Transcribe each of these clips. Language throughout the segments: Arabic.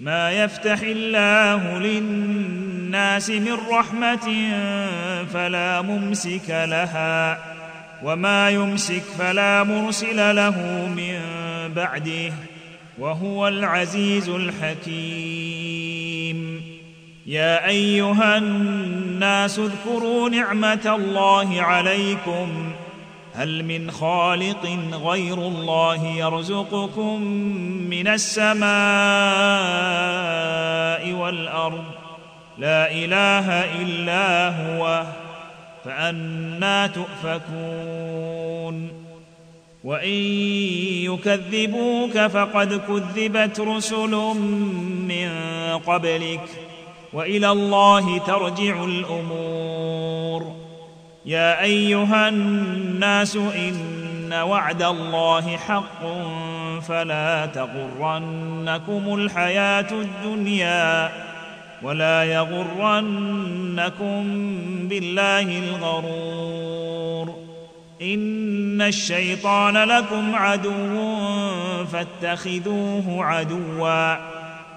ما يفتح الله للناس من رحمة فلا ممسك لها وما يمسك فلا مرسل له من بعده وهو العزيز الحكيم. يا أيها الناس اذكروا نعمة الله عليكم هل من خالق غير الله يرزقكم من السماء والأرض؟ لا إله إلا هو فأنا تؤفكون. وإن يكذبوك فقد كذبت رسل من قبلك وإلى الله ترجع الأمور. يا أيها الناس إن وعد الله حق فلا تغرنكم الحياة الدنيا ولا يغرنكم بالله الغرور إن الشيطان لكم عدو فاتخذوه عدوا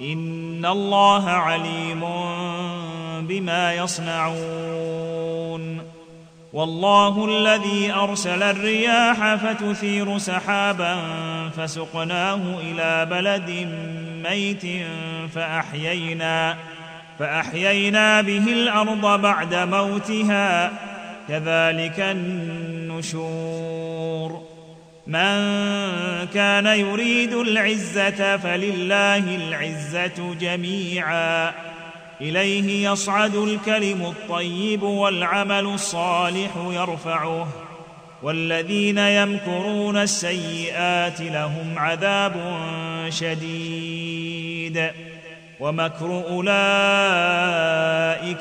ان الله عليم بما يصنعون والله الذي ارسل الرياح فتثير سحابا فسقناه إلى بلد ميت فاحيينا فاحيينا به الأرض بعد موتها كذلك النشور. من كان يريد العزة فلله العزة جميعا. إليه يصعد الكلم الطيب والعمل الصالح يرفعه. والذين يمكرون السيئات لهم عذاب شديد. ومكر أولئك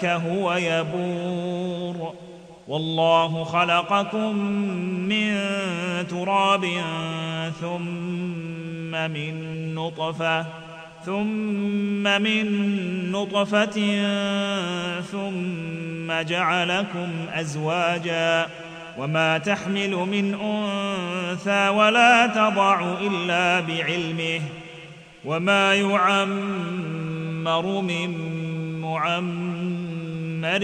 هو يبور. والله خلقكم من تراب ثم من نطفة ثم من نطفة ثم جعلكم أزواجا. وما تحمل من أنثى ولا تضع إلا بعلمه وما يعمر من معمر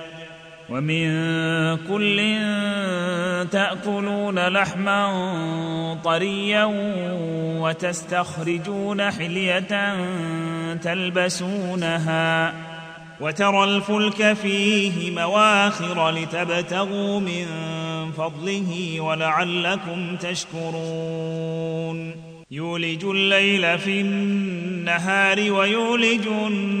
ومن كل تأكلون لحما طريا وتستخرجون حلية تلبسونها وترى الفلك فيه مواخر لتبتغوا من فضله ولعلكم تشكرون. يولج الليل في النهار ويولج النهار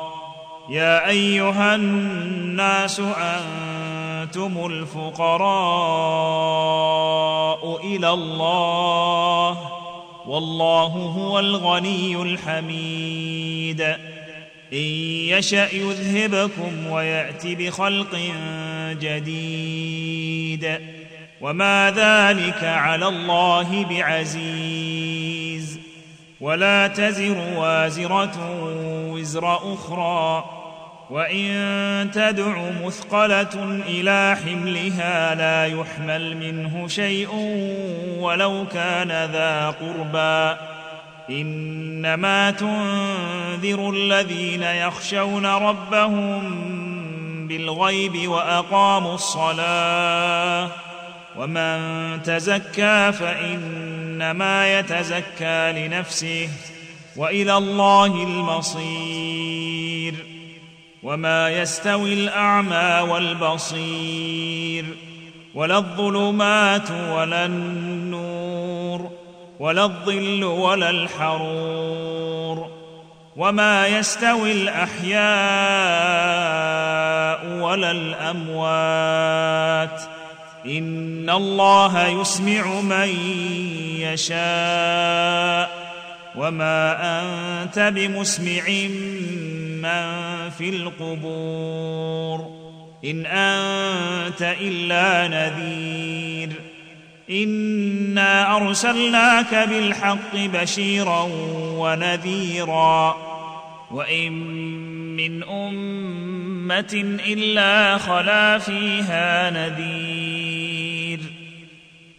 يا أيها الناس أنتم الفقراء إلى الله والله هو الغني الحميد. إن يشأ يذهبكم ويات بخلق جديد. وما ذلك على الله بعزيز. ولا تزر وازرة وزر أخرى. وان تدع مثقله إلى حملها لا يحمل منه شيء ولو كان ذا قربى انما تنذر الذين يخشون ربهم بالغيب واقاموا الصلاه ومن تزكى فانما يتزكى لنفسه والى الله المصير وما يستوي الأعمى والبصير ولا الظلمات ولا النور ولا الظل ولا الحرور وما يستوي الأحياء ولا الأموات. إن الله يسمع من يشاء وما أنت بمسمع من في القبور. إن أنت إلا نذير. إنا أرسلناك بالحق بشيرا ونذيرا. وإن من أمة إلا خلا فيها نذير.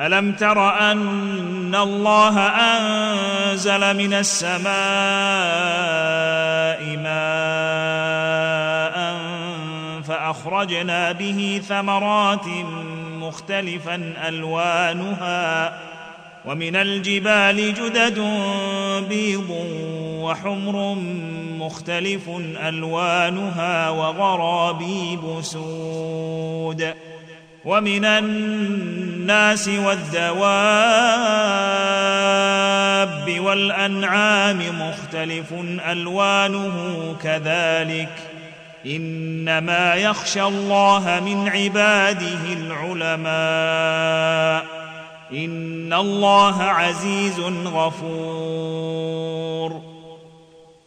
ألم تر أن الله أنزل من السماء ماء فأخرجنا به ثمرات مختلفا ألوانها ومن الجبال جدد بيض وحمر مختلف ألوانها وغرابيب سود ومن الناس والدواب والأنعام مختلف ألوانه كذلك إنما يخشى الله من عباده العلماء إن الله عزيز غفور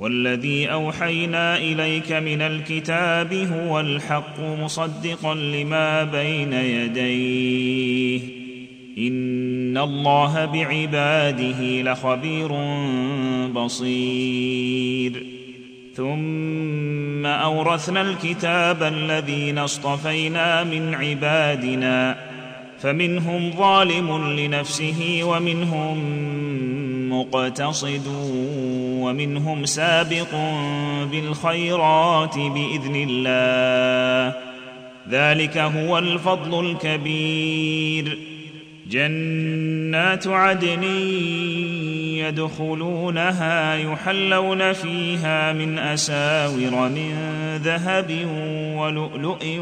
والذي أوحينا إليك من الكتاب هو الحق مصدقا لما بين يديه. إن الله بعباده لخبير بصير. ثم أورثنا الكتاب الذين اصطفينا من عبادنا فمنهم ظالم لنفسه ومنهم مقتصد. ومنهم سابق بالخيرات بإذن الله. ذلك هو الفضل الكبير. جنات عدن يدخلونها يحلون فيها من أساور من ذهب ولؤلؤ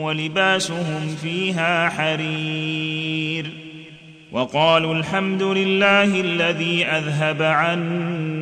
ولباسهم فيها حرير. وقالوا الحمد لله الذي أذهب عنا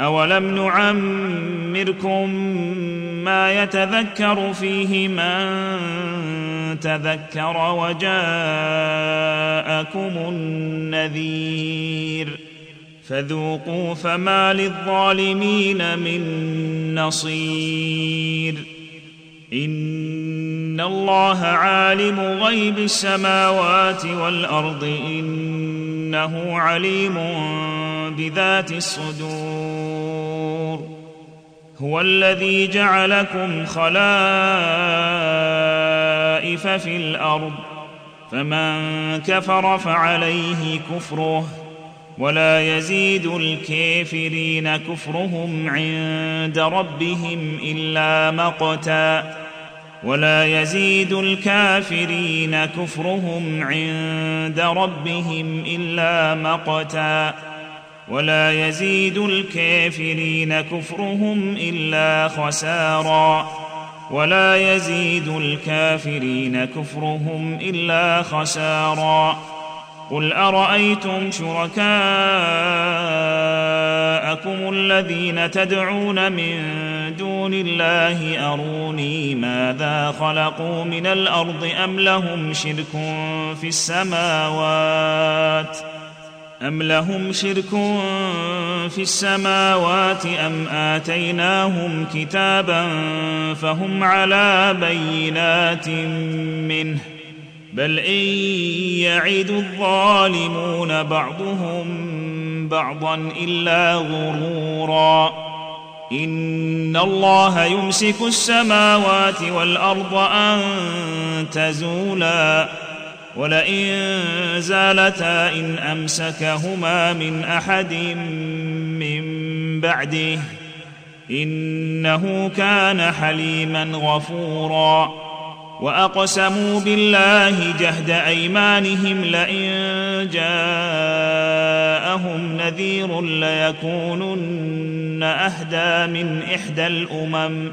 اولم نعمركم ما يتذكر فيه من تذكر وجاءكم النذير فذوقوا فما للظالمين من نصير ان الله عالم غيب السماوات والارض انه عليم بذات الصدور هو الذي جعلكم خلائف في الأرض فمن كفر فعليه كفره ولا يزيد الكافرين كفرهم عند ربهم إلا مقتا ولا يزيد الكافرين كفرهم عند ربهم إلا مقتا. ولا يزيد الكافرين كفرهم إلا خسارا. ولا يزيد الكافرين كفرهم إلا خسارا. قل أرأيتم شركاءكم الذين تدعون من دون الله أروني ماذا خلقوا من الأرض أم لهم شرك في السماوات؟ أم لهم شرك في السماوات أم آتيناهم كتابا فهم على بينات منه بل إن يعد الظالمون بعضهم بعضا إلا غرورا إن الله يمسك السماوات والأرض أن تزولا ولئن زالتا إن أمسكهما من أحد من بعده إنه كان حليما غفورا وأقسموا بالله جهد أيمانهم لئن جاءهم نذير ليكونن أهدى من إحدى الأمم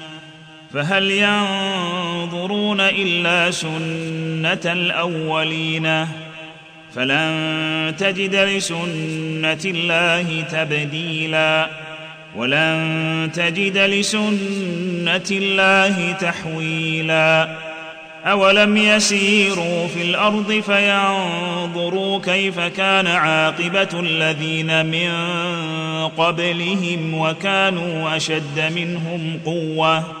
فهل ينظرون إلا سنة الأولين؟ فلن تجد لسنة الله تبديلا. ولن تجد لسنة الله تحويلا. أولم يسيروا في الأرض فينظروا كيف كان عاقبة الذين من قبلهم وكانوا أشد منهم قوة؟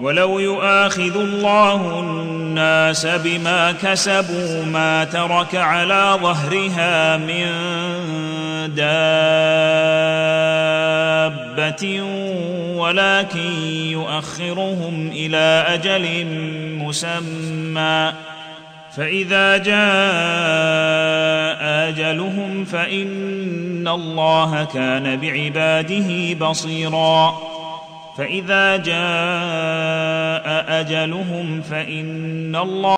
ولو يؤاخذ الله الناس بما كسبوا ما ترك على ظهرها من دابة ولكن يؤخرهم إلى أجل مسمى فإذا جاء أجلهم فإن الله كان بعباده بصيرا فإذا جاء أجلهم فإن الله